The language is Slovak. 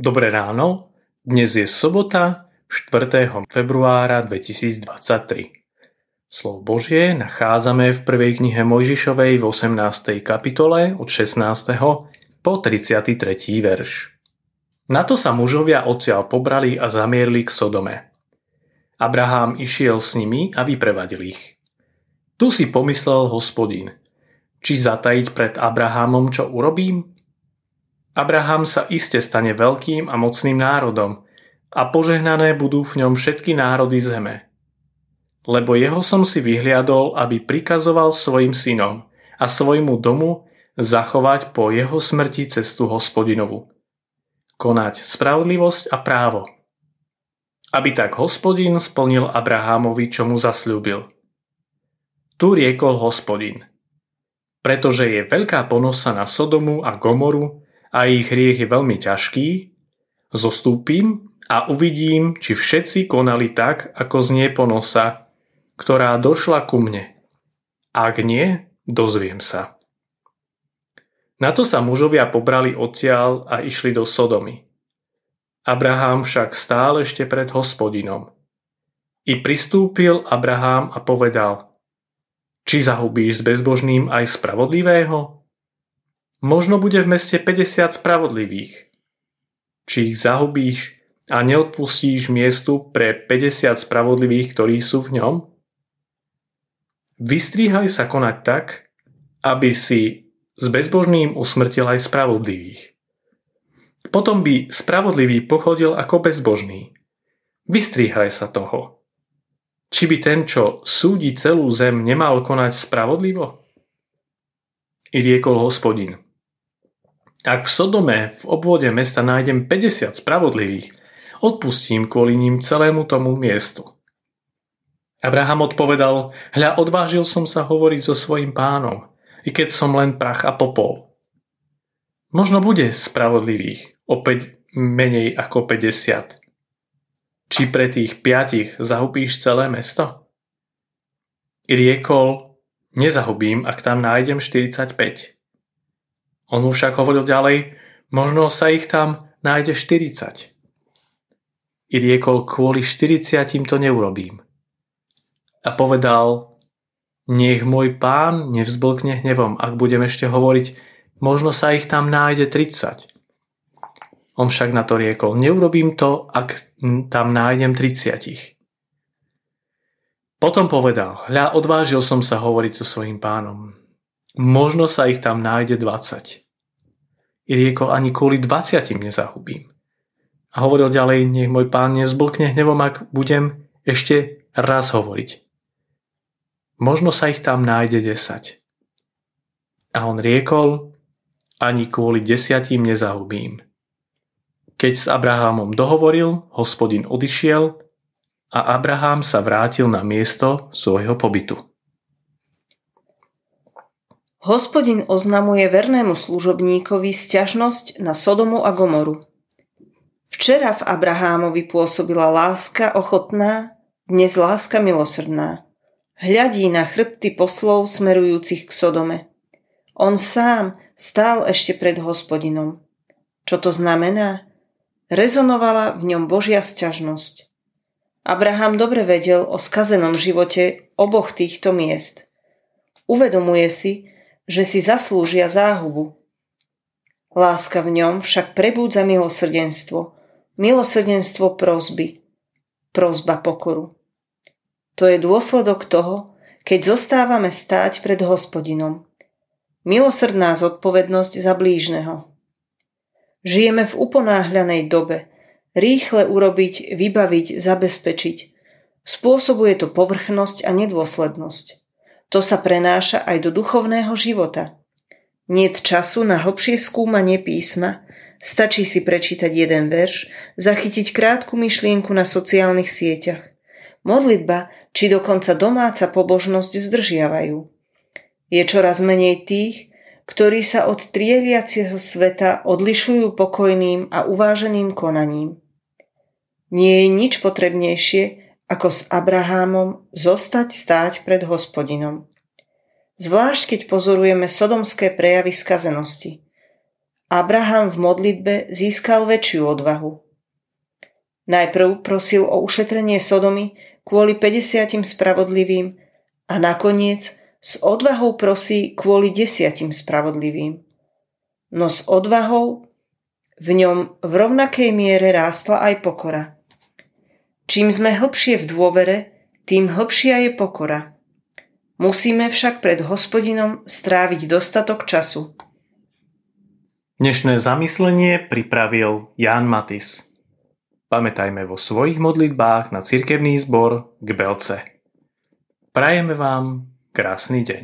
Dobré ráno, dnes je sobota 4. februára 2023. Slovo Božie nachádzame v prvej knihe Mojžišovej v 18. kapitole od 16. po 33. verš. Na to sa mužovia odtiaľ pobrali a zamierli k Sodome. Abraham išiel s nimi a vyprevadil ich. Tu si pomyslel hospodin, či zatajiť pred Abrahamom, čo urobím? Abraham sa iste stane veľkým a mocným národom a požehnané budú v ňom všetky národy zeme. Lebo jeho som si vyhliadol, aby prikazoval svojim synom a svojmu domu zachovať po jeho smrti cestu hospodinovu. Konať spravodlivosť a právo. Aby tak hospodin splnil Abrahamovi, čo mu zasľúbil. Tu riekol hospodin. Pretože je veľká ponosa na Sodomu a Gomoru, a ich hriech je veľmi ťažký, zostúpim a uvidím, či všetci konali tak, ako znie ponosa, ktorá došla ku mne. Ak nie, dozviem sa. Na to sa mužovia pobrali odtiaľ a išli do Sodomy. Abraham však stál ešte pred hospodinom. I pristúpil Abraham a povedal, či zahubíš s bezbožným aj spravodlivého? Možno bude v meste 50 spravodlivých. Či ich zahubíš a neodpustíš miestu pre 50 spravodlivých, ktorí sú v ňom? Vystríhaj sa konať tak, aby si s bezbožným usmrtil aj spravodlivých. Potom by spravodlivý pochodil ako bezbožný. Vystríhaj sa toho. Či by ten, čo súdi celú zem, nemal konať spravodlivo? I riekol hospodin – ak v Sodome v obvode mesta nájdem 50 spravodlivých, odpustím kvôli ním celému tomu miestu. Abraham odpovedal, hľa odvážil som sa hovoriť so svojim pánom, i keď som len prach a popol. Možno bude spravodlivých, opäť menej ako 50. Či pre tých piatich zahubíš celé mesto? I riekol, nezahubím, ak tam nájdem 45. On mu však hovoril ďalej, možno sa ich tam nájde 40. I riekol, kvôli 40 to neurobím. A povedal, nech môj pán nevzblkne hnevom, ak budem ešte hovoriť, možno sa ich tam nájde 30. On však na to riekol, neurobím to, ak tam nájdem 30. Potom povedal, hľa, odvážil som sa hovoriť so svojím pánom. Možno sa ich tam nájde 20. I riekol, ani kvôli 20 nezahubím. A hovoril ďalej, nech môj pán nevzblkne hnevom, ak budem ešte raz hovoriť. Možno sa ich tam nájde 10. A on riekol, ani kvôli desiatim nezahubím. Keď s Abrahamom dohovoril, hospodin odišiel a Abraham sa vrátil na miesto svojho pobytu. Hospodin oznamuje vernému služobníkovi sťažnosť na Sodomu a Gomoru. Včera v Abrahámovi pôsobila láska ochotná, dnes láska milosrdná. Hľadí na chrbty poslov smerujúcich k Sodome. On sám stál ešte pred hospodinom. Čo to znamená? Rezonovala v ňom Božia sťažnosť. Abraham dobre vedel o skazenom živote oboch týchto miest. Uvedomuje si, že si zaslúžia záhubu. Láska v ňom však prebúdza milosrdenstvo, milosrdenstvo prozby, prozba pokoru. To je dôsledok toho, keď zostávame stáť pred hospodinom. Milosrdná zodpovednosť za blížneho. Žijeme v uponáhľanej dobe. Rýchle urobiť, vybaviť, zabezpečiť. Spôsobuje to povrchnosť a nedôslednosť. To sa prenáša aj do duchovného života. Niet času na hlbšie skúmanie písma, stačí si prečítať jeden verš, zachytiť krátku myšlienku na sociálnych sieťach. Modlitba či dokonca domáca pobožnosť zdržiavajú. Je čoraz menej tých, ktorí sa od trieliacieho sveta odlišujú pokojným a uváženým konaním. Nie je nič potrebnejšie, ako s Abrahámom zostať stáť pred hospodinom. Zvlášť keď pozorujeme sodomské prejavy skazenosti. Abraham v modlitbe získal väčšiu odvahu. Najprv prosil o ušetrenie Sodomy kvôli 50 spravodlivým a nakoniec s odvahou prosí kvôli desiatim spravodlivým. No s odvahou v ňom v rovnakej miere rástla aj pokora. Čím sme hlbšie v dôvere, tým hlbšia je pokora. Musíme však pred hospodinom stráviť dostatok času. Dnešné zamyslenie pripravil Ján Matis. Pamätajme vo svojich modlitbách na cirkevný zbor k Belce. Prajeme vám krásny deň.